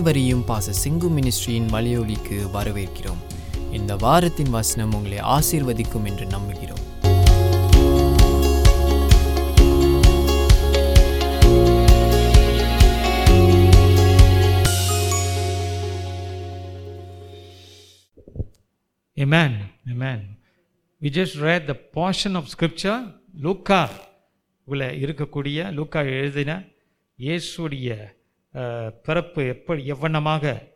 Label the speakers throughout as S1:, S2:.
S1: அனைவரையும் பாச சிங்கு மினிஸ்ட்ரியின் மலையொலிக்கு வரவேற்கிறோம் இந்த வாரத்தின் வசனம் உங்களை ஆசீர்வதிக்கும் என்று நம்புகிறோம்
S2: Amen. Amen. We just read the portion of scripture, லூக்கா உள்ள இருக்கக்கூடிய லூக்கா எழுதின இயேசுடைய பிறப்பு எப்படி எவ்வண்ணமாக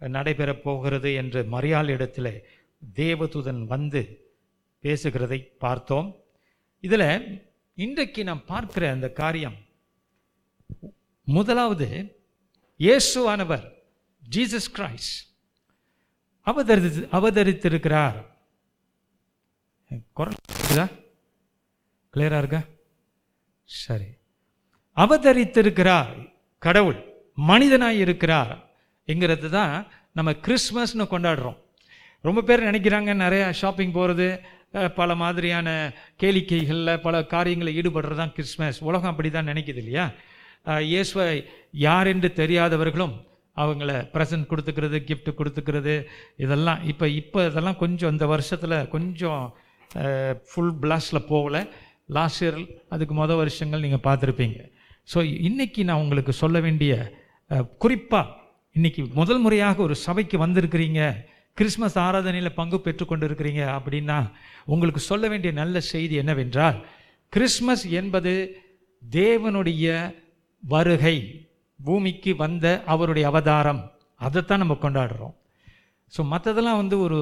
S2: நடைபெறப் போகிறது என்று மரியாள் இடத்துல தேவதூதன் வந்து பேசுகிறதை பார்த்தோம். இதில் இன்றைக்கு நாம் பார்க்கிற அந்த காரியம் முதலாவது இயேசுவானவர் ஜீசஸ் கிரைஸ்ட் அவதரித்து அவதரித்திருக்கிறார். குரல் கிளியராக இருக்கா? சரி. அவதரித்திருக்கிறார் கடவுள். மனிதனாக இருக்கிறார் என்கிறது தான் நம்ம கிறிஸ்மஸ்னு கொண்டாடுறோம். ரொம்ப பேர் நினைக்கிறாங்க நிறையா ஷாப்பிங் போகிறது பல மாதிரியான கேளிக்கைகளில் பல காரியங்களில் ஈடுபடுறது தான் கிறிஸ்மஸ். உலகம் அப்படி தான் நினைக்குது இல்லையா? இயேசுவை யார் என்று தெரியாதவர்களும் அவங்கள ப்ரெசன்ட் கொடுத்துக்கிறது கிஃப்ட் கொடுத்துக்கிறது இதெல்லாம் இப்போ இப்போ இதெல்லாம் கொஞ்சம் இந்த வருஷத்தில் கொஞ்சம் ஃபுல் பிளாஸில் போகல. லாஸ்ட் இயர் அதுக்கு மொதல் வருஷங்கள் நீங்கள் பார்த்துருப்பீங்க. ஸோ இன்றைக்கி நான் உங்களுக்கு சொல்ல வேண்டிய குறிப்பாக இன்னைக்கு முதல் முறையாக ஒரு சபைக்கு வந்திருக்கிறீங்க. கிறிஸ்மஸ் ஆராதனையில் பங்கு பெற்றுக்கொண்டு இருக்கிறீங்க அப்படின்னா உங்களுக்கு சொல்ல வேண்டிய நல்ல செய்தி என்னவென்றால் கிறிஸ்மஸ் என்பது தேவனுடைய வருகை பூமிக்கு வந்த அவருடைய அவதாரம். அதைத்தான் நம்ம கொண்டாடுறோம். ஸோ மற்றதெல்லாம் வந்து ஒரு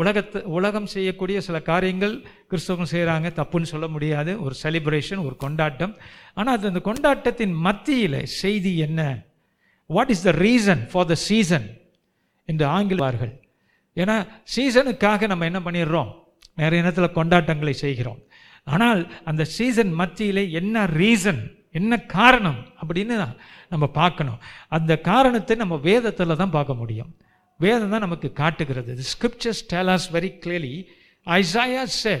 S2: உலகத்தை உலகத்து உலகம் செய்யக்கூடிய சில காரியங்கள் கிறிஸ்தவம் செய்கிறாங்க தப்புன்னு சொல்ல முடியாது. ஒரு செலிப்ரேஷன் ஒரு கொண்டாட்டம். ஆனால் அது அந்த கொண்டாட்டத்தின் மத்தியில் செய்தி என்ன? What is the reason for the season என்று ஆங்கிலவார்கள். ஏன்னா சீசனுக்காக நம்ம என்ன பண்ணிடுறோம்? நிறைய நேரத்தில் கொண்டாட்டங்களை செய்கிறோம். ஆனால் அந்த சீசன் மத்தியிலே என்ன ரீசன் என்ன காரணம் அப்படின்னு நம்ம பார்க்கணும். அந்த காரணத்தை நம்ம வேதத்தில் தான் பார்க்க முடியும். வேதம் தான் நமக்கு காட்டுகிறது. The scriptures tell us very very clearly. Isaiah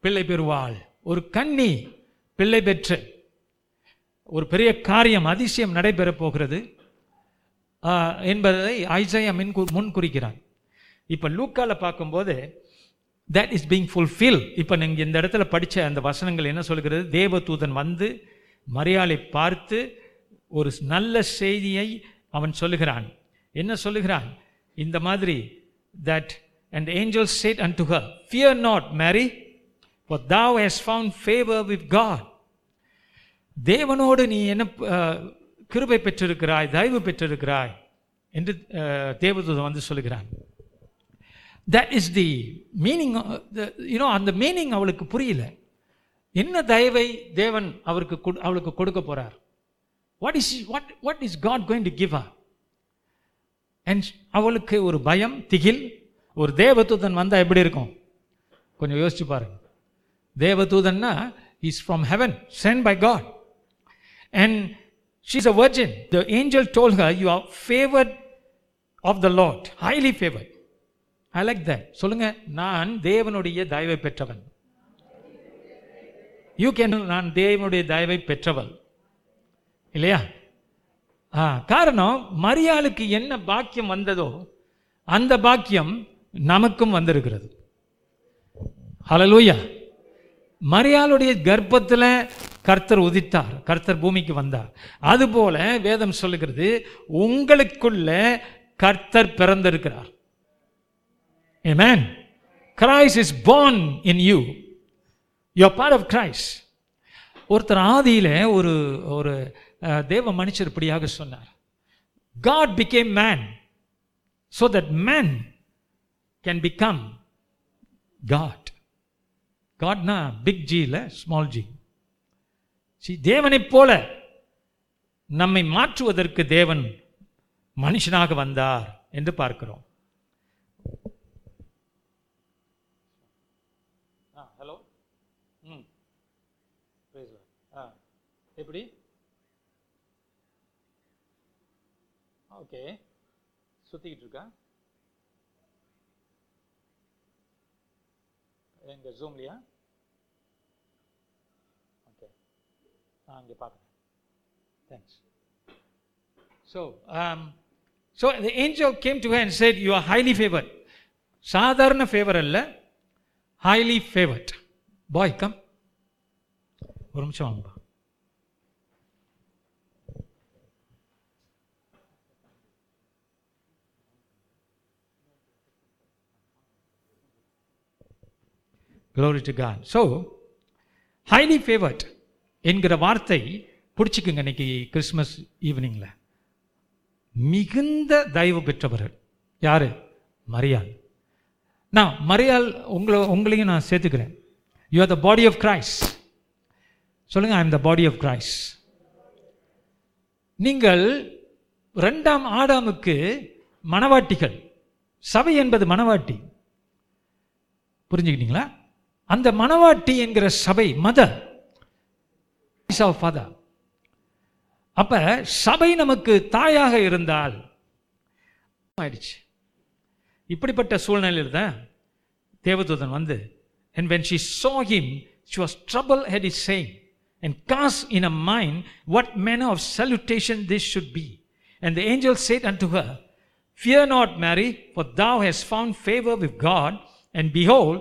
S2: பிள்ளை பெறுவாள். ஒரு கன்னி பிள்ளை பெற்று ஒரு பெரிய காரியம் அதிசயம் நடைபெறப் போகிறது. என்பதை ஐசையா மின் முன் குறிக்கிறான். இப்போ லூக்கால பார்க்கும்போது தட் இஸ் பீங் ஃபுல்ஃபில் இப்போ நீங்கள் இந்த இடத்துல படித்த அந்த வசனங்கள் என்ன சொல்கிறது? தேவதூதன் வந்து மரியாதை பார்த்து ஒரு நல்ல செய்தியை அவன் சொல்லுகிறான். என்ன சொல்லுகிறான்? இந்த மாதிரி that and angel said and to her fear not Mary for thou hast found favour with God தேவனோடு நீ என்ன கிருபை பெற்றிருக்கிறாய் தயவு பெற்றிருக்கிறாய் என்று தேவதூதன் வந்து சொல்கிறான் that is the meaning you know அந்த மீனிங் அவளுக்கு புரியல. என்ன தயவை தேவன் அவருக்கு கொடு- அவளுக்கு கொடுக்க போறார்? What is what what is God going to give her? And அவளுக்கு ஒரு பயம் திகில் ஒரு தேவதூதன் வந்தால் எப்படி இருக்கும்? கொஞ்சம் யோசிச்சு பாருங்க. தேவதூதன்னா is from heaven sent by God and she's a virgin. The angel told her you are favoured of the Lord highly favored. I like that சொல்லுங்க நான் தேவனுடைய தயவை பெற்றவன். யூ கேன் நான் தேவனுடைய தயவை பெற்றவள். இல்லையா? ஆ காரணம் மரியாளுக்கு என்ன பாக்கியம் வந்ததோ அந்த பாக்கியம் நமக்கும் வந்திருக்கிறது. ஹலலூயா மரியாளுடைய கர்ப்பத்தில் கர்த்தர் உதித்தார் கர்த்தர் பூமிக்கு வந்தார். அதுபோல வேதம் சொல்லுகிறது உங்களுக்குள்ள கர்த்தர் பிறந்திருக்கிறார். Amen. Christ is born in you. You are part of ஒருத்தர் ஆதியில ஒரு ஒரு தேவ மனுஷர் இப்படியாக சொன்னார். God became man so that man can become God காட்னா big ஜியில் ஸ்மால் ஜி தேவனைப் போல நம்மை மாற்றுவதற்கு தேவன் மனுஷனாக வந்தார் என்று பார்க்கிறோம். ஆ ஹலோ? ம். ஆ எப்படி? ஓகே. சுற்றிக்கிட்டு இருக்கா? எங்க ஜூம்லையா நான் இங்கே பார்க்குறேன் thanks So, um, so the angel came to her and said, You are highly favored. சாதாரண ஃபேவர் அல்ல ஹைலி ஃபேவர்ட் பாய் கம் ஒரு நிமிஷம் வாங்கப்பா Glory to God. So, highly favored என்கிற வார்த்தை பிடிச்சிக்குங்க இன்னைக்கு கிறிஸ்மஸ் ஈவினிங்கில் மிகுந்த தயவு பெற்றவர்கள். யாரு? மரியாள். நான் மரியாள் உங்களை உங்களையும் நான் சேர்த்துக்கிறேன். You are the body of Christ சொல்லுங்க I am the body of Christ நீங்கள் ரெண்டாம் ஆடாமுக்கு மணவாட்டிகள். சபை என்பது மணவாட்டி. புரிஞ்சுக்கிட்டீங்களா? அந்த மணவாட்டி என்கிற சபை மத மதர் ஃபாதர் அப்ப சபை நமக்கு தாயாக இருந்தால் ஆயிடுச்சு இப்படிப்பட்ட சூழ்நிலையில் தான் தேவதூதன் வந்து and when she saw him she was troubled at his saying and cast in her mind what manner of salutation this should be and the angel said unto her fear not mary for thou hast found favor with god and behold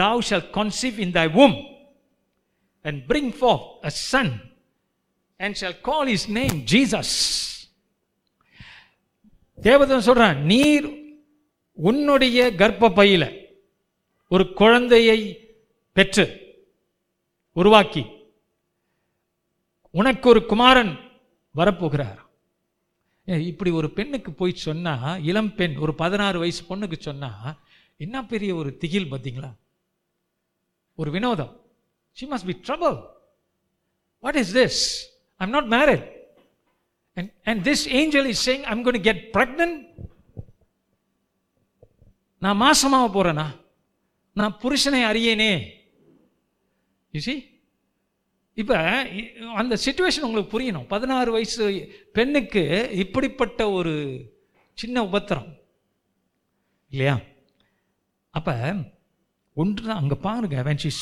S2: thou shalt conceive in thy womb and bring forth a son and shall call his name jesus. தேவதன் சொல்றான் நீர் உன்னுடைய கர்ப்ப கர்ப்பப்பையில ஒரு குழந்தையை பெற்று உருவாக்கி உனக்கு ஒரு குமாரன் வரப்போகிறார். ஏ, இப்படி ஒரு பெண்ணுக்கு போய் சொன்னா இளம் பெண் ஒரு பதினாறு வயசு பொண்ணுக்கு சொன்னா என்ன பெரிய ஒரு திகில் பார்த்தீங்களா ஒரு வினோதம். She must be troubled. What is this? I'm not married. And, and this angel is saying, I'm going to get pregnant. நான் மாசமாக போறேனா நான் புருஷனை அறியேனே யூசி இப்போ அந்த சுச்சுவேஷன் உங்களுக்கு புரியணும் பதினாறு வயசு பெண்ணுக்கு இப்படிப்பட்ட ஒரு சின்ன உபத்திரம் இல்லையா அப்போ ஒன்று தான் அங்கே பாருங்க when she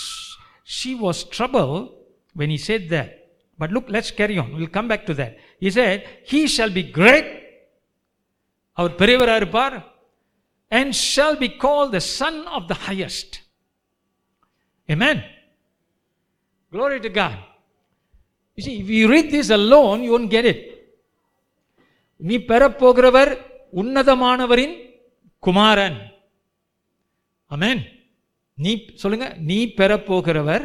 S2: she was trouble when he said that but look let's carry on we'll come back to that he said he shall be great அவர் பெரியவராக இருப்பார் and shall be called the son of the highest amen glory to god you see if you read this alone you won't get it நீ பெறப்போகிறவர் உன்னதமானவரின் குமாரன் அமேன் நீ சொல்லுங்க நீ பெறப்போகிறவர்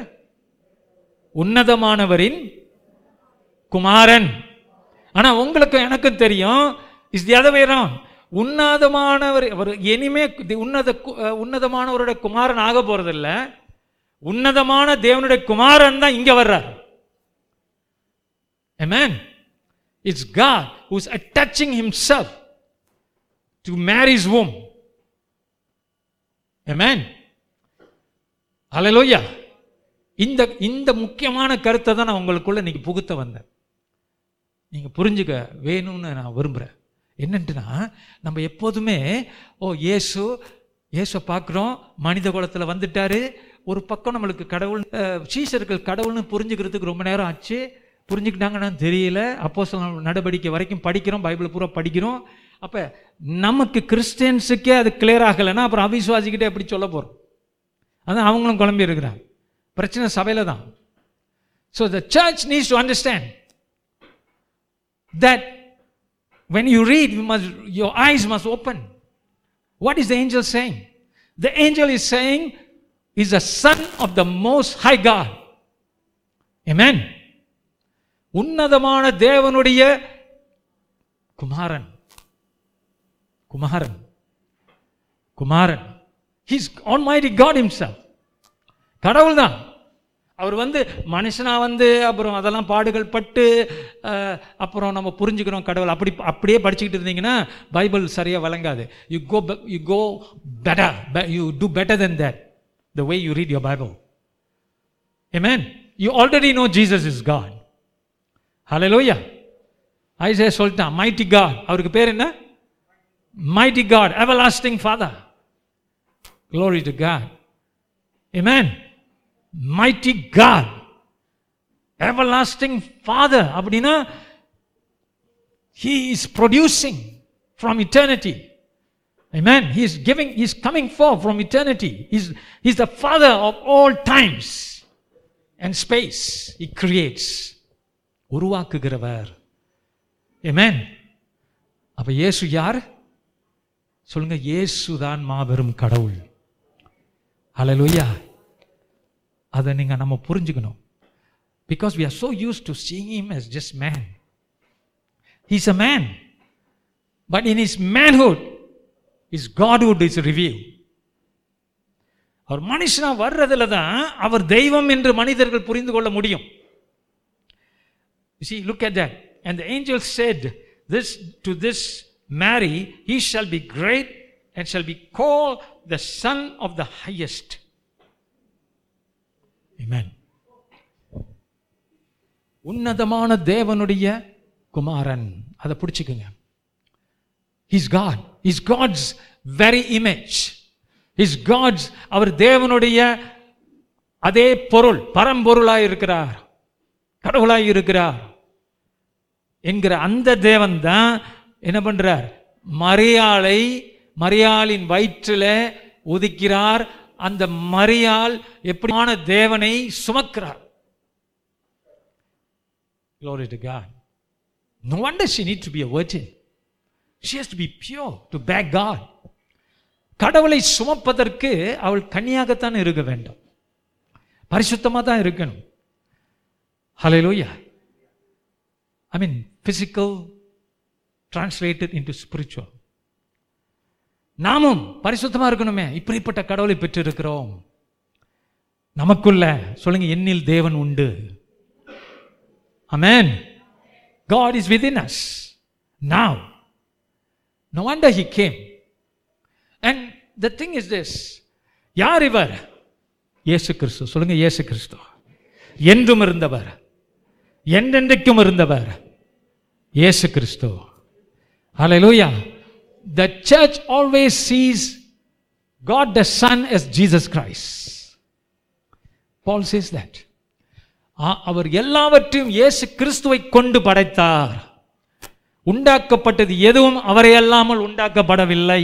S2: உன்னதமானவரின் குமாரன் ஆனா உங்களுக்கு எனக்கும் தெரியும் is the other way உன்னதமானவர் அவர் இனிமே உன்னத கு- உன்னதமானவருடைய குமாரன் ஆக போறதில்ல உன்னதமான தேவனுடைய குமாரன் தான் இங்க வர்றார் Amen. It's God who's attaching himself to Mary's womb. Amen. Hallelujah. இந்த இந்த முக்கியமான கருத்தை தான் நான் உங்களுக்குள்ள இன்னைக்கு புகுத்த வந்தேன். நீங்கள் புரிஞ்சுக்க வேணும்னு நான் விரும்புகிறேன் என்னன்ட்டுனா நம்ம எப்போதுமே ஓ இயேசு இயேசை பார்க்குறோம் மனித குலத்தில் வந்துட்டாரு ஒரு பக்கம் நம்மளுக்கு கடவுள் சீசர்கள் கடவுள்னு புரிஞ்சுக்கிறதுக்கு ரொம்ப நேரம் ஆச்சு. புரிஞ்சுக்கிட்டாங்கன்னா தெரியல. அப்போ நடவடிக்கை வரைக்கும் படிக்கிறோம் பைபிள் பூரா படிக்கிறோம். அப்போ நமக்கு கிறிஸ்டியன்ஸுக்கே அது கிளியர் ஆகலைன்னா அப்புறம் அவிசுவாசிக்கிட்டே எப்படி சொல்ல போகிறோம் அதான் அவங்களும் குழம்பி இருக்கிறாங்க பிரச்சனை சபையில் தான் so the church needs to understand that when you read you must your eyes must open what is the angel saying the angel is saying is a son of the most high God amen உன்னதமான தேவனுடைய குமாரன் குமாரன் குமாரன் he's mighty God himself கடவுள் தான் அவர் வந்து மனுஷனாக வந்து அப்புறம் அதெல்லாம் பாடுகள் பட்டு அப்புறம் நம்ம புரிஞ்சுக்கிறோம் கடவுள். அப்படி அப்படியே படிச்சுக்கிட்டு இருந்தீங்கன்னா பைபிள் சரியாக வழங்காது you go you go better you do better then that the way you read your Bible a man you already know Jesus is God hello Hallelujah. Isaiah சொல்லிட்டான் மைட்டி காட் அவருக்கு பேர் என்ன? Mighty God our lasting father glory to god amen mighty god everlasting father அப்படின்னா He is producing from eternity. Amen. He is giving, he is coming forth from eternity. He's, he's the father of all times and space. He creates. உருவாக்குகிறவர் Amen. அப்ப இயேசு யார் சொல்லுங்க இயேசுதான் மாபெரும் கடவுள் அலலுயா அதை நீங்கள் நம்ம புரிஞ்சுக்கணும் because we are so used to seeing him as just man he's a man but in his manhood is godhood is review அவர் மனுஷனாக வர்றதுல தான் அவர் தெய்வம் என்று மனிதர்கள் புரிந்து கொள்ள முடியும் see look at and angel said this to this Mary he shall be great and shall be called the Son of the Highest. Amen. உன்னதமான தேவனுடைய குமாரன். அதை பிடிச்சிக்கங்க. Is God is God's very image is God's அவர் தேவனுடைய அதே பொருள் பரம்பொருளாய் இருக்கிறார். கடவுளாய் இருக்கிறார். என்கிற அந்த தேவன் தான் என்ன பண்றார்? மரியாளை மரியாளின் வயிற்றில் ஒதுக்கிறார் அந்த மரியால் எப்படியான தேவனை சுமக்கிறார் Glory to God. No wonder she needs to be a virgin. She has to be pure to beg God. கடவுளை சுமப்பதற்கு அவள் கன்னியாகத்தான் இருக்க வேண்டும் பரிசுத்தமாக தான் இருக்கணும் hallelujah I mean physical translated into spiritual நாமும் பரிசுத்தமாக இருக்கணுமே. இப்படிப்பட்ட கடவுளை பெற்றிருக்கிறோம். நமக்குள்ள சொல்லுங்க என்னில் தேவன் உண்டு. Amen God is within us now no wonder he came and the thing is this யார் இவர்? இயேசு கிறிஸ்து. சொல்லுங்க இயேசு கிறிஸ்து. என்றும் இருந்தவர். என்றென்றைக்கும் இருந்தவர். இயேசு கிறிஸ்து. Hallelujah. The church always sees God the Son as Jesus Christ. Paul says that. ஆ- அவர் எல்லாவற்றையும் இயேசு கிறிஸ்துவை கொண்டு படைத்தார் உண்டாக்கப்பட்டது எதுவும் அவரை அல்லாமல் உண்டாக்கப்படவில்லை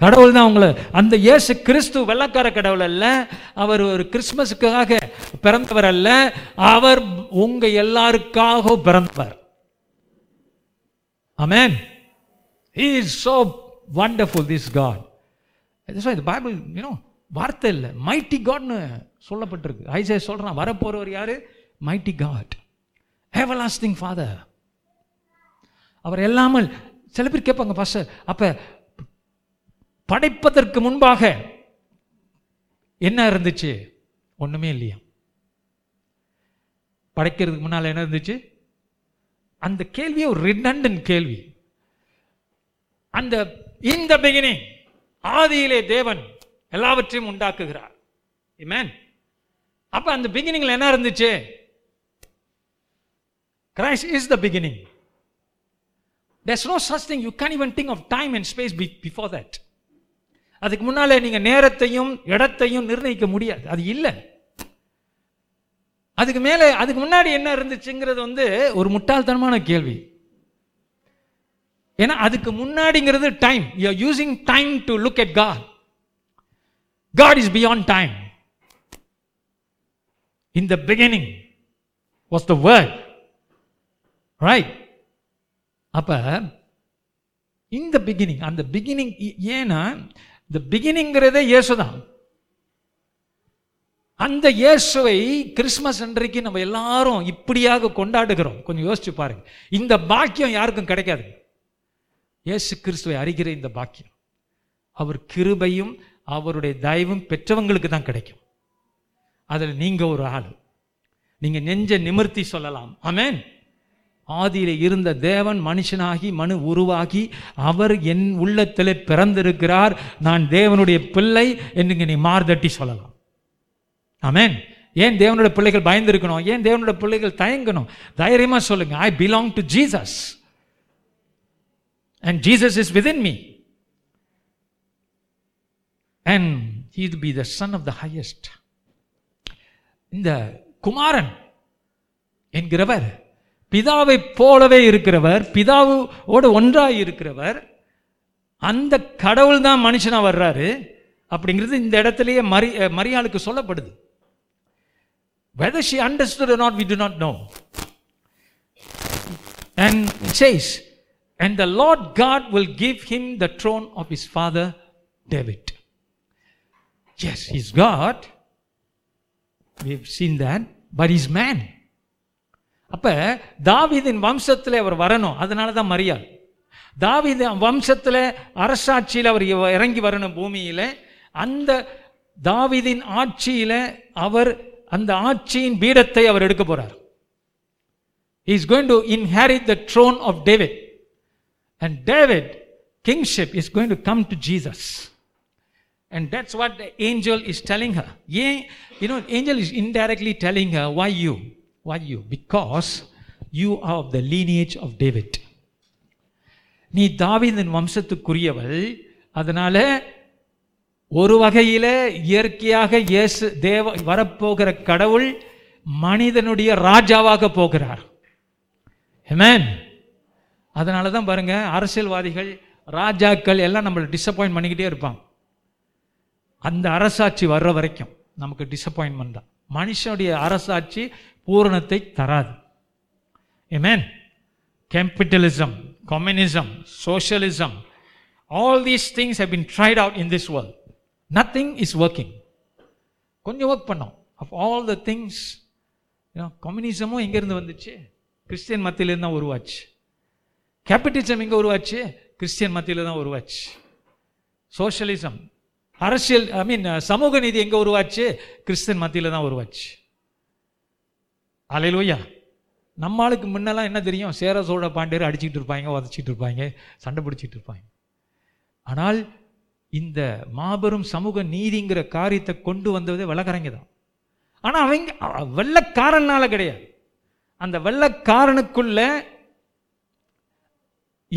S2: கடவுள் தான் உங்களை அந்த இயேசு கிறிஸ்து வெள்ளக்கார கடவுள் அல்ல அவர் ஒரு கிறிஸ்மஸுக்காக பிறந்தவர் அல்ல அவர் உங்க எல்லாருக்காக பிறந்தவர் amen he is so wonderful this God இது பைபிள் யூனோ வார்த்தை இல்லை. மைட்டி காட்னு சொல்லப்பட்டிருக்கு. ஐசே சொல்கிறான் வரப்போகிறவர் யார்? மைட்டி காட் எவர்லாஸ்டிங் ஃபாதர் அவர் எல்லாமல் சில பேர் கேட்பாங்க பாஸ்டர் அப்போ படைப்பதற்கு முன்பாக என்ன இருந்துச்சு? ஒன்றுமே இல்லையா. படைக்கிறதுக்கு முன்னால் என்ன இருந்துச்சு? அந்த கேள்வியே ஒரு ரிடண்டன் கேள்வி. அந்த இந்த பிகினிங் ஆதியிலே தேவன் எல்லாவற்றையும் உண்டாக்குகிறார். Amen. அப்ப அந்த பிகினிங்ல என்ன இருந்துச்சு? Christ is the beginning there's no such thing you can even think of time and space before that அதுக்கு முன்னால நீங்க நேரத்தையும் இடத்தையும் நிர்ணயிக்க முடியாது. அது இல்லை. அதுக்கு மேலே அதுக்கு முன்னாடி என்ன இருந்துச்சுங்கிறது வந்து ஒரு முட்டாள்தனமான கேள்வி. ஏன்னா அதுக்கு முன்னாடிங்கிறது time you are using time to look at God God is beyond time in the beginning was the word right அப்ப இந்த பிகினிங் அந்த பிகினிங் ஏன்னா இந்த பிகினிங்கிறதே இயேசுதான். அந்த இயேசுவை கிறிஸ்மஸ் அன்றைக்கு நம்ம எல்லாரும் இப்படியாக கொண்டாடுகிறோம். கொஞ்சம் யோசிச்சு பாருங்க. இந்த பாக்கியம் யாருக்கும் கிடைக்காது இயேசு கிறிஸ்துவை அறிகிற இந்த பாக்கியம் அவர் கிருபையும் அவருடைய தயவும் பெற்றவங்களுக்கு தான் கிடைக்கும். அதில் நீங்கள் ஒரு ஆள். நீங்கள் நெஞ்ச நிமிர்த்தி சொல்லலாம். அமேன் ஆதியில் இருந்த தேவன் மனுஷனாகி மனு உருவாகி அவர் என் உள்ளத்தில் பிறந்திருக்கிறார். நான் தேவனுடைய பிள்ளை என்று நீ மார்தட்டி சொல்லலாம். அமேன் ஏன் தேவனுடைய பிள்ளைகள் பயந்திருக்கணும்? ஏன் தேவனுடைய பிள்ளைகள் தயங்கணும்? தைரியமாக சொல்லுங்கள் I belong to Jesus and Jesus is within me and he be the son of the highest இந்த குமாரன் என்கிறவர் பிதாவை போலவே இருக்கிறவர் பிதாவோடு ஒன்றாக இருக்கிறவர் அந்த கடவுள் தான் மனுஷனா வர்றாரு அப்படிங்கிறது இந்த இடத்துலயே மரி மரியாளுக்கு சொல்லப்படுது. Whether she understood not we do not know and says and the Lord God will give him the throne of his father David as is God seen then but is man அப்ப தாவிதின் வம்சத்தில் அவர் வரணும் அதனால தான் மரியாள் தாவித வம்சத்தில் அரசாட்சியில் அவர் இறங்கி வரணும் பூமியில் அந்த தாவிதின் ஆட்சியில் அவர் அந்த ஆட்சியின் பீடத்தை அவர் எடுக்க போகிறார் is going to inherit the throne of David And David, kingship, is going to come to Jesus. And that's what the angel is telling her. Yeah, you know, angel is indirectly telling her, why you? Why you? Because you are of the lineage of David. நீ தாவீதின் வம்சத்துக்குரியவள் அதனால ஒரு வகையில இயற்கையாக இயேசு தேவ வரப்போகிற கடவுள் மனிதனுடைய ராஜாவாக போகிறார் Amen. அதனால தான் பாருங்க அரசியல்வாதிகள் ராஜாக்கள் எல்லாம் நம்மளை டிசப்பாயின்ட் பண்ணிக்கிட்டே இருப்பாங்க. அந்த அரசாட்சி வர்ற வரைக்கும் நமக்கு டிசப்பாயின்மெண்ட் தான். மனுஷனுடைய அரசாட்சி பூரணத்தை தராது. Amen capitalism communism socialism all these things have been tried out in this world nothing is working கொஞ்சம் ஒர்க் பண்ணோம். ஆஃப் ஆல் த திங்ஸ் கம்யூனிசமும் எங்கேருந்து வந்துச்சு? கிறிஸ்டியன் மத்தியிலேருந்து தான் உருவாச்சு. கேபிட்டலிசம் எங்கே உருவாச்சு? கிறிஸ்டியன் மத்தியில் தான் உருவாச்சு. சோஷியலிசம் அரசியல் ஐ மீன் சமூக நீதி எங்கே உருவாச்சு? கிறிஸ்டியன் மத்தியில் தான் உருவாச்சு. அலையிலோயா நம்ம ஆளுக்கு முன்னெல்லாம் என்ன தெரியும்? சேர சோழ பாண்டியர் அடிச்சுட்டு இருப்பாங்க உதச்சிட்டு இருப்பாங்க சண்டை பிடிச்சிட்டு இருப்பாங்க. ஆனால் இந்த மாபெரும் சமூக நீதிங்கிற காரியத்தை கொண்டு வந்ததே வெள்ளக்காரங்க தான். ஆனால் அவங்க வெள்ளக்காரனால கிடையாது. அந்த வெள்ளக்காரனுக்குள்ள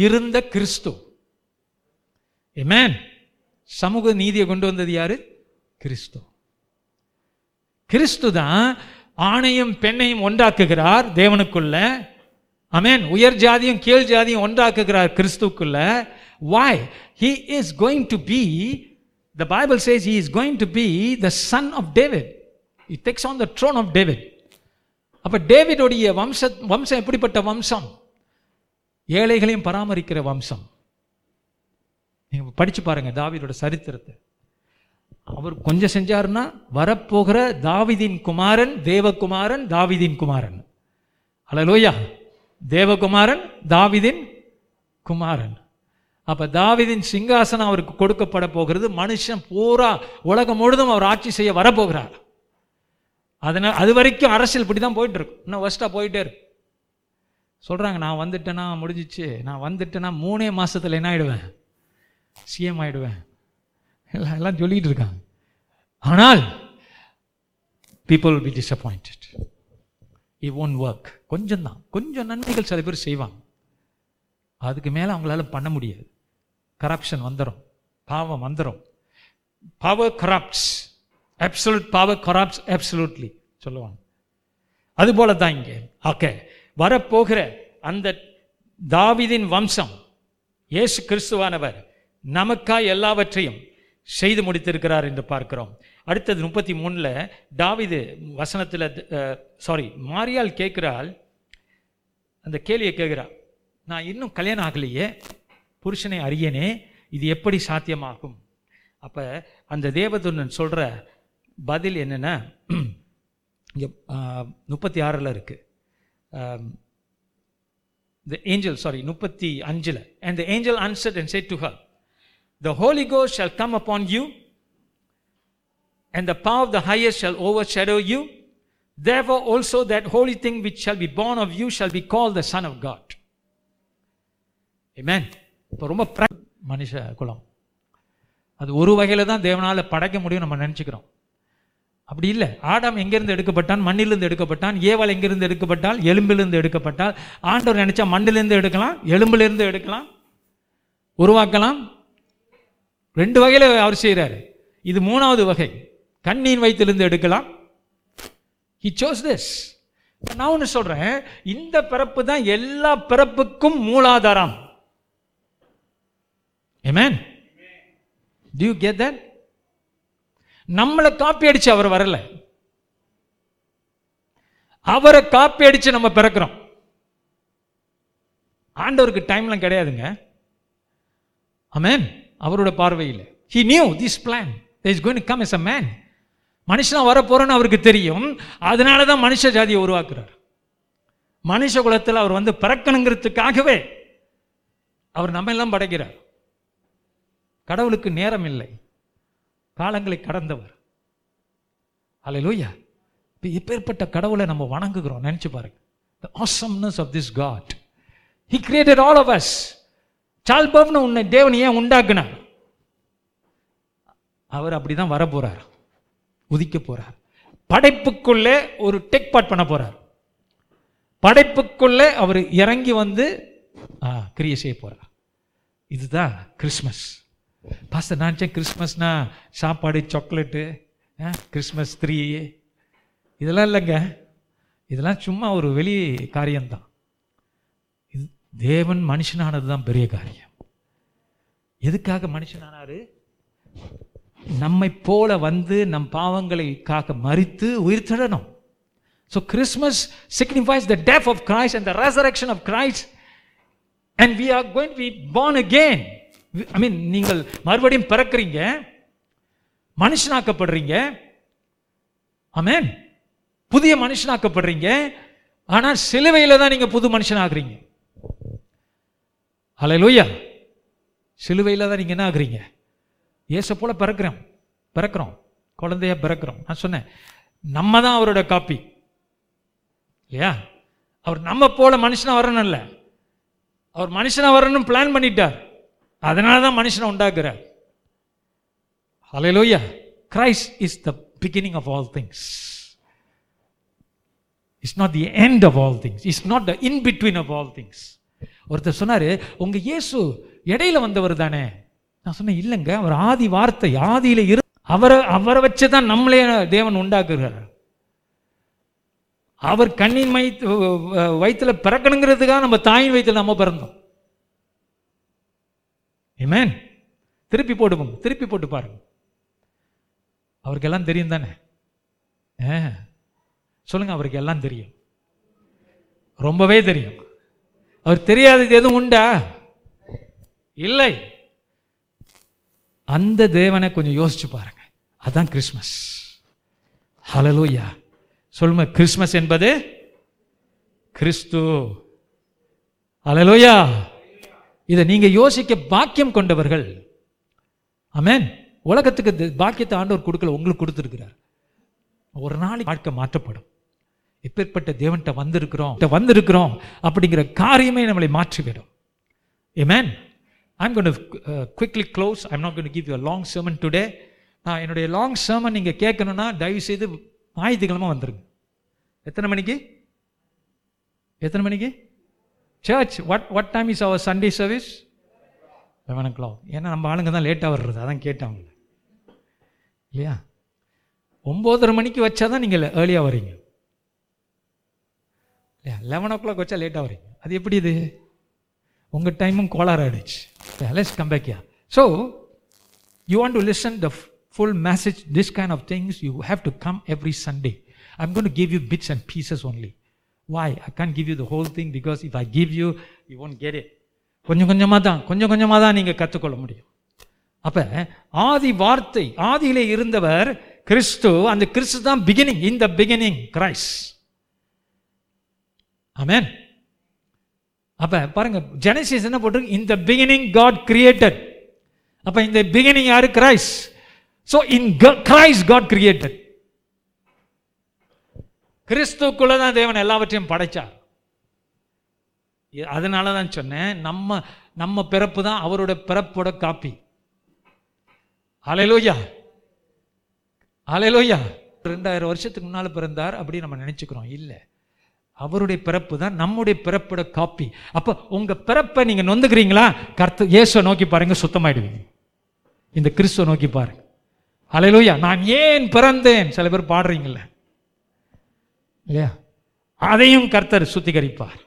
S2: இருந்த கிறிஸ்து. ஏமேன் சமூக நீதியை கொண்டு வந்தது யாரு? கிறிஸ்து. கிறிஸ்து தான் ஆணையும் பெண்ணையும் ஒன்றாக்குகிறார் தேவனுக்குள்ள. அமேன் உயர் ஜாதியும் கீழ் ஜாதியும் ஒன்றாக்குகிறார் கிறிஸ்துக்குள்ள. Why he is going to be the Bible says he is going to be the son of David it takes on the throne of David அப்ப டேவிடுடைய வம்ச வம்சம் எப்படிப்பட்ட வம்சம்? ஏழைகளையும் பராமரிக்கிற வம்சம். நீங்கள் படித்து பாருங்கள் தாவிதோட சரித்திரத்தை. அவர் கொஞ்சம் செஞ்சாருன்னா வரப்போகிற தாவிதின் குமாரன் தேவகுமாரன் தாவிதின் குமாரன். அலலோயா. தேவகுமாரன் தாவிதின் குமாரன். அப்போ தாவிதின் சிங்காசனம் அவருக்கு கொடுக்கப்பட போகிறது மனுஷன் பூரா உலகம் முழுதும் அவர் ஆட்சி செய்ய வரப்போகிறார். அதனால் அது வரைக்கும் அரசியல் இப்படி தான் போயிட்டு இருக்கும் இன்னும் ஒஸ்ட்டாக போயிட்டே இருக்கும் சொல்கிறாங்க நான் வந்துட்டேன்னா முடிஞ்சிச்சு. நான் வந்துட்டேன்னா மூணே மாதத்தில் என்ன ஆகிடுவேன் சிஎம் ஆயிடுவேன். எல்லாம் எல்லாம் சொல்லிகிட்டு இருக்காங்க. ஆனால் பீப்புள் will be இ it ஒர்க் கொஞ்சம் தான். கொஞ்சம் நன்மைகள் சில பேர் செய்வாங்க. அதுக்கு மேலே அவங்களால பண்ண முடியாது. கரப்ஷன் வந்துடும் பாவம் வந்துடும் power corrupts absolute power corrupts absolutely சொல்லுவாங்க. அதுபோல தான் இங்கே. ஓகே வரப்போகிற அந்த தாவிதின் வம்சம் இயேசு கிறிஸ்துவானவர் நமக்காய் எல்லாவற்றையும் செய்து முடித்திருக்கிறார் என்று பார்க்கிறோம். அடுத்தது முப்பத்தி மூணில் டாவிது வசனத்தில் சாரி மாரியால் கேட்கிறாள். அந்த கேள்வியை கேட்குறா நான் இன்னும் கல்யாணம் ஆகலையே புருஷனை அறியனே இது எப்படி சாத்தியமாகும்? அப்போ அந்த தேவதுனன் சொல்கிற பதில் என்னென்னா இங்கே முப்பத்தி ஆறில் இருக்குது the angel, sorry, முப்பத்தி அஞ்சில் and the angel answered and said to her, the Holy Ghost shall come upon you, and the power of the highest shall overshadow you. Therefore also that holy thing which shall be born of you shall be called the Son of God. Amen. இப்போ ரொம்ப pra- மனுஷ குலம் அது ஒரு வகையில் தான் தேவனால் படைக்க முடியும் நம்ம நினச்சிக்கிறோம் அப்படி இல்லை. ஆடாம் எங்கேருந்து எடுக்கப்பட்டான்? மண்ணிலிருந்து எடுக்கப்பட்டான். ஏவாள் எங்கிருந்து எடுக்கப்பட்டால்? எலும்பிலிருந்து எடுக்கப்பட்டால். ஆண்டவர் நினைச்சா மண்ணிலிருந்து எடுக்கலாம் எலும்பிலிருந்து எடுக்கலாம் உருவாக்கலாம். ரெண்டு வகையில் அவர் செய்கிறாரு இது மூணாவது வகை. கண்ணின் வயிற்றிலிருந்து எடுக்கலாம். ஹி சோஸ் திஸ் நான் ஒன்று சொல்கிறேன் இந்த பிறப்பு தான் எல்லா பிறப்புக்கும் மூலாதாரம். Amen do you get get? நம்மளை காப்பி அடிச்சு அவர் வரல. அவரை காப்பி அடிச்சு நம்ம பிறக்கிறோம். ஆண்டவருக்கு டைம்லாம் கிடையாதுங்க. அமேன் அவரோட பார்வையில். He knew this plan is going come is a man மனுஷன் man. வர அவருக்கு தெரியும். அதனால தான் மனுஷ ஜாதியை உருவாக்குறார். மனுஷ குலத்தில் அவர் வந்து பிறக்கணுங்கிறதுக்காகவே அவர் நம்ம எல்லாம் படைக்கிறார். கடவுளுக்கு நேரம் இல்லை. காலங்களை கடந்தவர். அல்லேலூயா இப்போ இப்பேற்பட்ட கடவுளை நம்ம வணங்குகிறோம் நினச்சி பாருங்க. The awesomeness of this God he created all of us சால்பவ்னு உன்னை தேவன் ஏன் உண்டாக்குனார்? அவர் அப்படிதான் வர போறார். உதிக்க போகிறார் படைப்புக்குள்ளே ஒரு டெக் பார்ட் பண்ண போகிறார் படைப்புக்குள்ளே அவர் இறங்கி வந்து கிரியை செய்ய போகிறார் இதுதான் கிறிஸ்மஸ். பாஸ்டர் நான் நினச்சேன் கிறிஸ்மஸ்னா சாப்பாடு சாக்லேட்டு கிறிஸ்மஸ் த்ரீ இதெல்லாம் இல்லைங்க. இதெல்லாம் சும்மா ஒரு வெளி காரியம்தான். இது தேவன் மனுஷனானது தான் பெரிய காரியம். எதுக்காக மனுஷனானாரு? நம்மை போல வந்து நம் பாவங்களை காக்க மறித்து உயிர்த்தெழணும் so Christmas signifies the death of Christ and the resurrection of Christ and we are going to be born again I mean நீங்கள் மறுபடியும் பிறக்கிறீங்க மனுஷனாக்கப்படுறீங்க. ஆமேன் புதிய மனுஷனாக்கப்படுறீங்க. ஆனால் சிலுவையில் தான் நீங்கள் புது மனுஷனாகிறீங்க ஹalleluya சிலுவையில் தான் நீங்கள் என்ன ஆகுறீங்க ஏச போல பிறக்கிறோம். பிறக்கிறோம். குழந்தைய பிறக்கிறோம். நான் சொன்னேன். நம்ம தான் அவரோட காப்பி. இல்லையா? அவர் நம்ம போல மனுஷனா வரணும் இல்லை அவர் மனுஷனா வரணும்னு பிளான் பண்ணிட்டார். அதனால தான் மனுஷனை உண்டாக்குறார். Hallelujah Christ is the beginning of all things it's not the end of all things it's not the in between of all things ஒருத்தர் சொன்னார் உங்கள் இயேசு இடையில வந்தவர் தானே? நான் சொன்னேன் இல்லைங்க அவர் ஆதி வார்த்தை ஆதியில் இரு அவரை அவரை வச்சு தான் நம்மளே தேவன் உண்டாக்குகிறார் அவர் கண்ணின் மை வயிற்றுல பிறக்கணுங்கிறதுக்காக நம்ம தாயின் வயிற்றில் நம்ம பிறந்தோம். இமேன் திருப்பி போடுவோம். திருப்பி போட்டு பாருங்க. அவருக்கு எல்லாம் தெரியும் தானே? ஆ. சொல்லுங்க அவருக்கு எல்லாம் தெரியும். ரொம்பவே தெரியும். அவர் தெரியாதது எதுவும் உண்டா? இல்லை. அந்த தேவனை கொஞ்சம் யோசிச்சு பாருங்க. அதான் கிறிஸ்மஸ். ஹலலூயா சொல்லுங்க கிறிஸ்மஸ் என்பது கிறிஸ்து. அலலோயா இதை நீங்க யோசிக்க பாக்கியம் கொண்டவர்கள். அமேன் உலகத்துக்கு பாக்கியத்தை ஆண்டவர் கொடுக்கல உங்களுக்கு கொடுத்துருக்கிறார். ஒரு நாளைக்கு வாழ்க்கை மாற்றப்படும். எப்பேற்பட்ட தேவன்கிட்ட வந்திருக்கிறோம் வந்திருக்கிறோம் அப்படிங்கிற காரியமே நம்மளை மாற்றிவிடும். Amen I'm gonna quickly close I'm not gonna give you long sermon today நான் என்னுடைய லாங் சர்மன் நீங்கள் கேட்கணும்னா தயவு செய்து ஞாயிற்றுக்கிழமை வந்துருங்க. எத்தனை மணிக்கு? எத்தனை மணிக்கு? Church what what time is our Sunday service eleven o'clock ஏன்னா நம்ம ஆளுங்க தான் லேட்டாக வர்றது. அதான் கேட்டவங்க இல்லையா? ஒம்போதரை மணிக்கு வச்சா தான் நீங்கள் ஏர்லியாக வரீங்க இல்லையா? லெவன் ஓ கிளாக் வச்சா லேட்டாக வரீங்க அது எப்படி இது? உங்கள் டைமும் கோளாறு ஆயிடுச்சு. லெஸ் கம்பேக்கியா yeah so you want to listen the full message this kind of things you have to come every Sunday I'm gonna give you bits and pieces only Why? I can't give you the whole thing because if I give you you won't get it. கொஞ்சம் கொஞ்சமாக தான் கொஞ்சம் கொஞ்சமாக தான் நீங்கள் கற்றுக்கொள்ள முடியும். அப்போ ஆதி வார்த்தை ஆதியிலே இருந்தவர் கிறிஸ்து அந்த கிறிஸ்து தான் பிகினிங் இந்த பிகினிங் கிரைஸ் ஆமேன் அப்ப பாருங்க ஜெனசிஸ் என்ன போட்டிருக்கு? இந்த பிகினிங் காட் கிரியேட்டட் அப்ப இந்த பிகினிங் யாரு? Christ so in Christ God created கிறிஸ்துக்குள்ளே தான் தேவன் எல்லாவற்றையும் படைத்தார் அதனால தான் சொன்னேன் நம்ம நம்ம பிறப்பு தான் அவரோட பிறப்போட காப்பி. அலையலோயா அலையலோயா ரெண்டாயிரம் வருஷத்துக்கு முன்னால் பிறந்தார் அப்படி நம்ம நினச்சிக்கிறோம். இல்லை. அவருடைய பிறப்பு தான் நம்முடைய பிறப்போட காப்பி. அப்போ உங்கள் பிறப்பை நீங்கள் நொந்துக்கிறீங்களா? கர்த்த இயேசுவை நோக்கி பாருங்கள் சுத்தமாயிடுவீங்க. இந்த கிறிஸ்துவை நோக்கி பாருங்க. அலையலோயா நான் ஏன் பிறந்தேன்? சில பேர் பாடுறீங்களே இல்லையா? அதையும் கர்த்தர் சுத்திகரிப்பார்.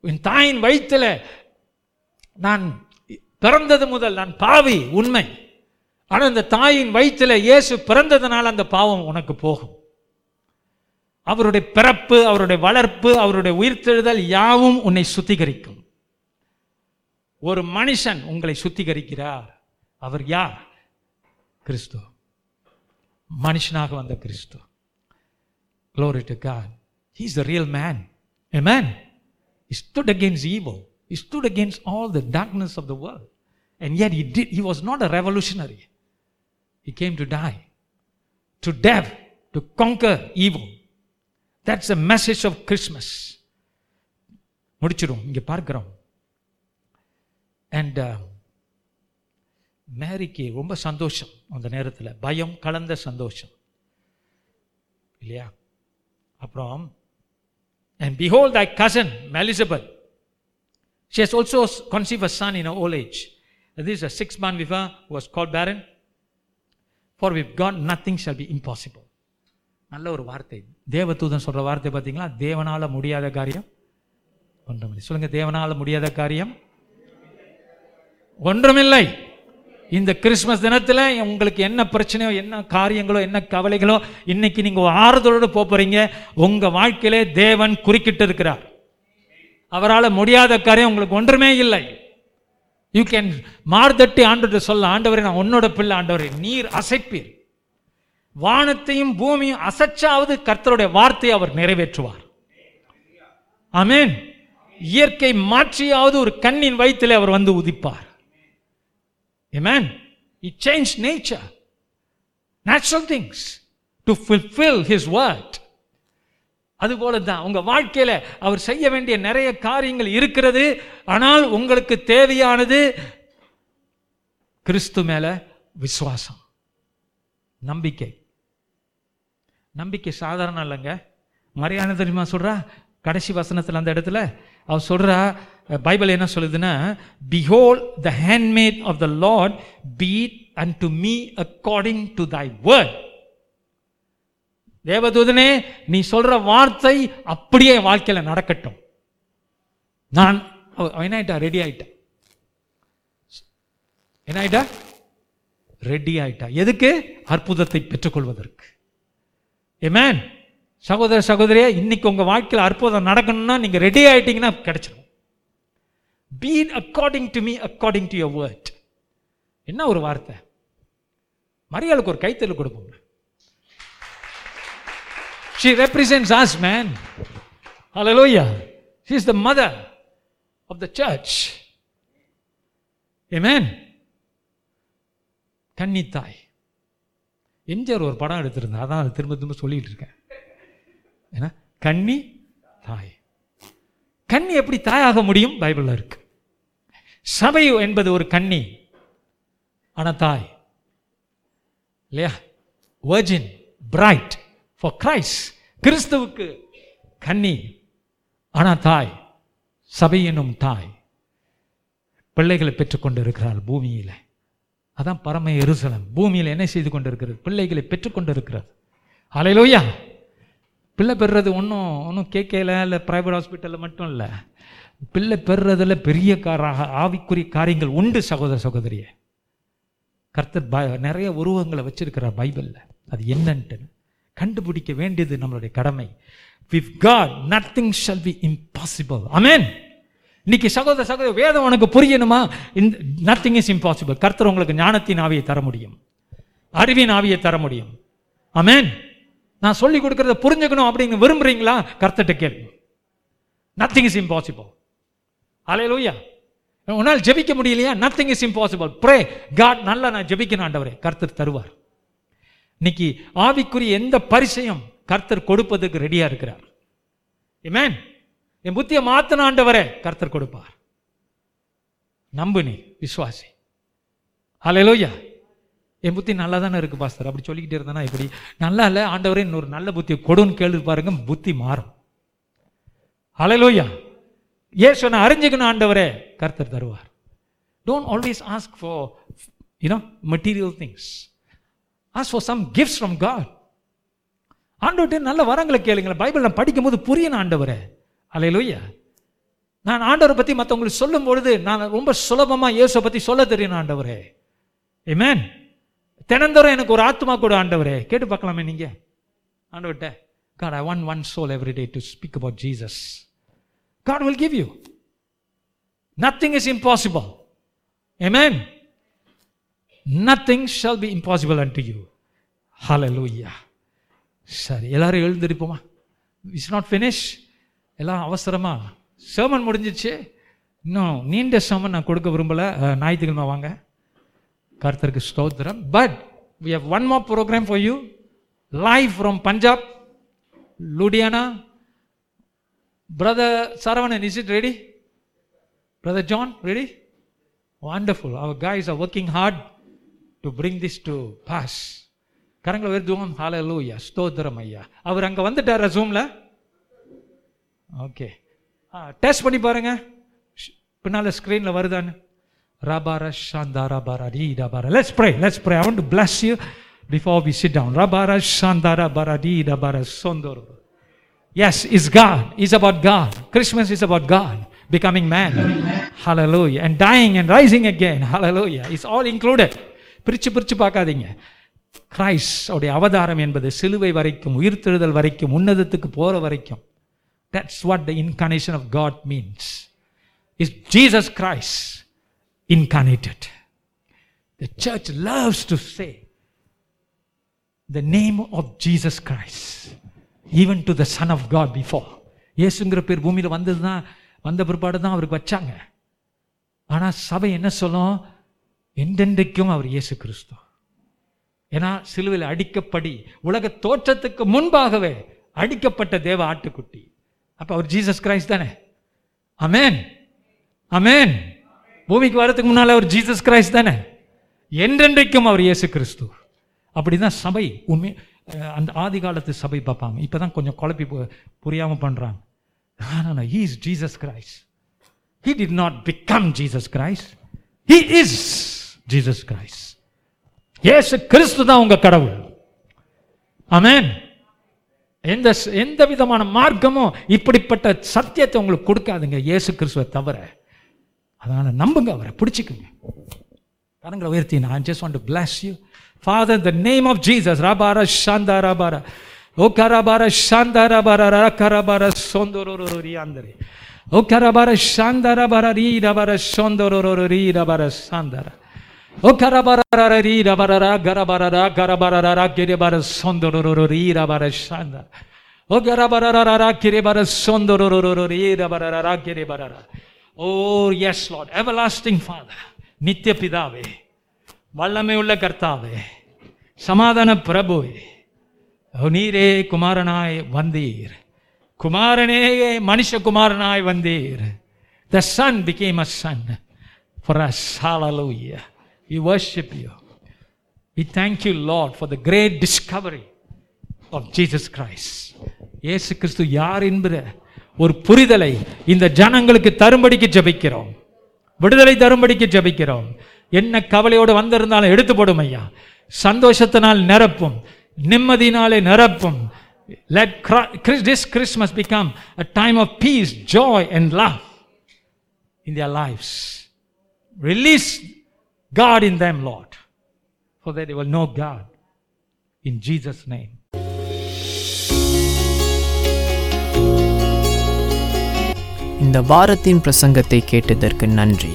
S2: என் தாயின் வயிற்றில் நான் பிறந்தது முதல் நான் பாவி உண்மை. ஆனால் இந்த தாயின் வயிற்றில் இயேசு பிறந்ததுனால அந்த பாவம் உனக்கு போகும். அவருடைய பிறப்பு அவருடைய வளர்ப்பு அவருடைய உயிர்த்தெழுதல் யாவும் உன்னை சுத்திகரிக்கும். ஒரு மனுஷன் உங்களை சுத்திகரிக்கிறார். அவர் யார்? கிறிஸ்து. மனுஷனாக வந்த கிறிஸ்து. Glory to God. He's the real man. Amen. He stood against evil. He stood against all the darkness of the world. And yet he did he was not a revolutionary. He came to die. To death, to conquer evil. That's the message of Christmas. முடிச்சிடும் இங்க பார்க்கிறோம் and மேரிக்கு ரொம்ப சந்தோஷம் அந்த நேரத்தில் பயம் கலந்த சந்தோஷம் இல்லையா அப்புறம் and behold thy cousin Elizabeth she has also conceive a son in old age this a six month விஃபா was call barren for with God nothing shall be impossible நல்ல ஒரு வார்த்தை தேவதூதன் சொல்கிற வார்த்தை பார்த்தீங்களா தேவனால் முடியாத காரியம் ஒன்றுமில்லை சொல்லுங்கள் தேவனால் முடியாத காரியம் ஒன்றுமில்லை இந்த கிறிஸ்மஸ் தினத்தில் உங்களுக்கு என்ன பிரச்சனையோ என்ன காரியங்களோ என்ன கவலைகளோ இன்னைக்கு நீங்கள் ஆறுதலோடு போகிறீங்க உங்கள் வாழ்க்கையிலே தேவன் குறுக்கிட்டு இருக்கிறார் அவரால் முடியாத காரியம் உங்களுக்கு ஒன்றுமே இல்லை. யூ கேன் மார்தட்டி ஆண்டு சொல்ல ஆண்டவரே நான் உன்னோட பிள்ளை ஆண்டவரே நீர் அசைப்பீர். வானத்தையும் பூமியும் அசைச்சாவது கர்த்தருடைய வார்த்தையை அவர் நிறைவேற்றுவார். ஆமென் இயற்கை மாற்றியாவது ஒரு கண்ணின் வயிற்றிலே அவர் வந்து உதிப்பார். Amen. He changed nature, natural things, to fulfill His word. அதுபோல தான் உங்க வாழ்க்கையில அவர் செய்ய வேண்டிய நிறைய காரியங்கள் இருக்கிறது ஆனால் உங்களுக்கு தேவையானது கிறிஸ்து மேல விசுவாசம் நம்பிக்கை நம்பிக்கை சாதாரணம் இல்லைங்க மரியாதை தெரியுமா சொல்றா கடைசி வசனத்தில் அந்த இடத்துல அவர் சொல்றா பைபிள் என்ன சொல்லுதுன்னா behold the handmaid of the Lord be it unto me according to thy word தேவதூதனே நீ சொல்ற வார்த்தை அப்படியே வாழ்க்கையில் நடக்கட்டும். நான் என்ன ஆயிட்டா? ரெடி ஆயிட்டா. என்ன ஆயிட்டா? ரெடி ஆயிட்டா. எதுக்கு? அற்புதத்தை பெற்றுக்கொள்வதற்கு. ஏமேன் சகோதர சகோதரியா இன்னைக்கு உங்க வாழ்க்கையில் அற்புதம் நடக்கணும்னா நீங்க ரெடி ஆயிட்டீங்கன்னா கிடைச்சிடும் be it to me me according to your என்ன ஒரு வார்த்தை? மரியாளுக்கு ஒரு கைத்தல் கொடுப்போம். She represents us man. Hallelujah. She is the mother of the church. Amen. கன்னித்தாய். MGR ஒரு படம் எடுத்திருந்தேன் அதான் அது திரும்ப திரும்ப சொல்லிட்டு இருக்கேன். ஏன்னா கன்னி தாய் கன்னி எப்படி தாயாக முடியும்? பைபிளில் இருக்கு. சபை என்பது ஒரு கன்னி ஆனால் தாய். இல்லையா? வர்ஜின் பிரைட் ஃபார் கிரைஸ் கிறிஸ்துவுக்கு கன்னி ஆனால் தாய் சபை என்னும் தாய். பிள்ளைகளை பெற்றுக்கொண்டு இருக்கிறாள் பூமியில். அதான் பரம எருசலம். பூமியில் என்ன செய்து கொண்டிருக்கிறது? பிள்ளைகளை பெற்றுக்கொண்டு இருக்கிறது அலையிலோயா பிள்ளை பெறுறது ஒன்றும் ஒன்றும் கேட்கல இல்லை ப்ரைவேட் ஹாஸ்பிட்டலில் மட்டும் இல்லை. பிள்ளை பெறுறதுல பெரிய காராக ஆவிக்குரிய காரியங்கள் உண்டு சகோதர சகோதரியே. கர்த்தர் ப நிறைய உருவங்களை வச்சிருக்கிறார் பைபிளில். அது என்னன்ட்டு. கண்டுபிடிக்க வேண்டியது நம்மளுடைய கடமை. With God nothing shall be impossible amen இன்னைக்கு சகோதர சகோதரி வேதம் உனக்கு புரியணுமா? இந்த நத்திங் இஸ் இம்பாசிபிள் கர்த்தர் உங்களுக்கு ஞானத்தின் ஆவியை தர முடியும். அறிவின் ஆவியை தர முடியும். அமேன் நான் சொல்லி கொடுக்கறத புரிஞ்சுக்கணும் அப்படின்னு விரும்புறீங்களா? கர்த்தர்ட்ட கேள்வி நத்திங் இஸ் இம்பாசிபிள் அலையலூயா உன்னால் ஜெபிக்க முடியலையா? Nothing is impossible pray God நல்லா நான் ஜெபிக்கணும் ஆண்டவரே. கர்த்தர் தருவார். இன்னைக்கு ஆவிக்குரிய எந்த பரிசையும் கர்த்தர் கொடுப்பதற்கு ரெடியா இருக்கிறார். ஏமேன் என் புத்தியை மாத்தின ஆண்டவரே கர்த்தர் கொடுப்பார். நம்பு நீ விசுவாசி. ஹalleluya என் புத்தி நல்லா தானே இருக்கு பாஸ்தர் அப்படி சொல்லிக்கிட்டே இருந்தேன்னா இப்படி? நல்லா இல்லை ஆண்டவரே இன்னொரு நல்ல புத்தியை கொடுன்னு கேள்வி பாருங்க புத்தி மாறும். ஹalleluya ஏசு நான் அறிஞ்சுக்கணும் ஆண்டவரே கர்த்தர் தருவார். Don't always ask for you know material things ask for some gifts from God ஆண்டவர்கிட்ட நல்ல வரங்களை கேளுங்களேன். பைபிள் நான் படிக்கும்போது புரியணும் ஆண்டவரே. அலையிலோய்யா நான் ஆண்டவரை பற்றி மற்றவங்களுக்கு சொல்லும் பொழுது நான் ரொம்ப சுலபமாக இயேசுவை பற்றி சொல்ல தெரியணும் ஆண்டவரே. ஏமேன் தினந்தோறும் எனக்கு ஒரு ஆத்மா கூட ஆண்டவரே. கேட்டு பார்க்கலாமே நீங்கள் ஆண்டவர்கிட்ட God I won one soul every day to speak about Jesus God will give you. Nothing is impossible. Amen. Nothing shall be impossible unto you hallelujah சரி எல்லாரும் எழுந்திருப்போமா இட்ஸ் நாட் ஃபினிஷ் எல்லாம் அவசரமா சர்மன் முடிஞ்சிச்சு இன்னும் நீண்ட சர்மன் நான் கொடுக்க விரும்பலை ஞாயிற்றுக்கிழமை வாங்க கருத்தருக்கு ஸ்தோத்திரம் but we have one more programme for you live from Punjab Ludhiana brother Saravanan is it ready brother John ready wonderful. Our guys are working hard to bring this to pass. கரங்களை உயர்த்துவோம். ஹalleluya ஸ்தோத்திரம் ஐயா. அவர் அங்கே வந்துட்டாரா ஜூமில் okay test பண்ணி பாருங்க. ஷ், ஸ்க்ரீனில் வருதான்னு. ரபார ஷாந்தாரா பாரா ரீ ரபாரா let's pray let's pray I want to bless you before we sit down ரபார ஷாந்தாரா பாரா ரீ ரபார சொந்தோரோ Yes, it's God. It's about God. Christmas is about God becoming man. Hallelujah. And dying and rising again. Hallelujah. It's all included. பிரிச்சு பிரிச்சு பார்க்காதீங்க Christ உடைய அவதாரம் என்பது சிலுவை வரைக்கும் உயிர்த்தெழுதல் வரைக்கும் உன்னதத்துக்கு போற வரைக்கும் that's what the incarnation of God means is Jesus Christ incarnated the church loves to say the name of Jesus Christ even to the son of God before இயேசுங்கிற பேர் பூமியில் வந்தது தான் வந்த பிற்பாடு தான் அவருக்கு வச்சாங்க. ஆனால் சபை என்ன சொல்லும்? என்றென்றைக்கும் அவர் இயேசு கிறிஸ்து. ஏன்னா சிலுவையில் அடிக்கப்படி உலக தோற்றத்துக்கு முன்பாகவே அடிக்கப்பட்ட தேவ ஆட்டுக்குட்டி. அப்போ அவர் ஜீசஸ் கிரைஸ்ட் தானே? அமேன் அமேன் பூமிக்கு வரதுக்கு முன்னால் அவர் ஜீசஸ் கிரைஸ்ட் தானே? என்றென்றைக்கும் அவர் இயேசு கிறிஸ்து. அப்படிதான் சபை உண்மை அந்த ஆதி காலத்து சபை பார்ப்பாங்க. இப்போ தான் கொஞ்சம் குழப்பி பு- பண்ணுறாங்க ஆனால் he is Jesus Christ he did not become Jesus Christ he is Jesus Christ ஏசு கிறிஸ்து தான் உங்கள் கடவுள். ஆமேன் எந்த எந்த விதமான மார்க்கமும் இப்படிப்பட்ட சத்தியத்தை உங்களுக்கு கொடுக்காதுங்க இயேசு கிறிஸ்துவை தவிர. அதனால் நம்புங்க அவரை பிடிச்சிக்குங்க. கரங்களை உயர்த்தி நான் just want to bless you Father, in the name of Jesus, Rabara Shandarabara. Okarabara Shandarabara Rakarabara Sondororiandre. Okarabara Shandarabara Ridabara Sondorori Ridabara Sandara. Okarabara Ridabara Garabara Garabara Giribara Sondorori Rabara Shandara. Okarabara Giribara Sondorori Rabara Giribara. Oh, yes, Lord. Everlasting Father. Nitya Pidave. சாந்தர வல்லமை உள்ள கர்த்தாவே சமாதான பிரபுவே நீரே குமாரனாய் வந்தீர். குமாரனே மனுஷகுமாரனாய் வந்தீர். The son became a son for a hallelujah. We worship you. We thank you lord for the great discovery of Jesus Christ. இயேசு கிறிஸ்து யார் என்கிற ஒரு புரிதலை இந்த ஜனங்களுக்கு தரும்படிக்கு ஜெபிக்கிறோம் விடுதலை தரும்படிக்கு ஜெபிக்கிறோம் என்ன கவலையோடு வந்திருந்தாலும் எடுத்து போடும் ஐயா சந்தோஷத்தினால் நிரப்பும் நிம்மதியினாலே நிரப்பும் let this Christmas become a time of peace joy and love in their lives release God in them lot for that will know God in Jesus name
S1: இந்த வாரத்தின் பிரசங்கத்தை கேட்டதற்கு நன்றி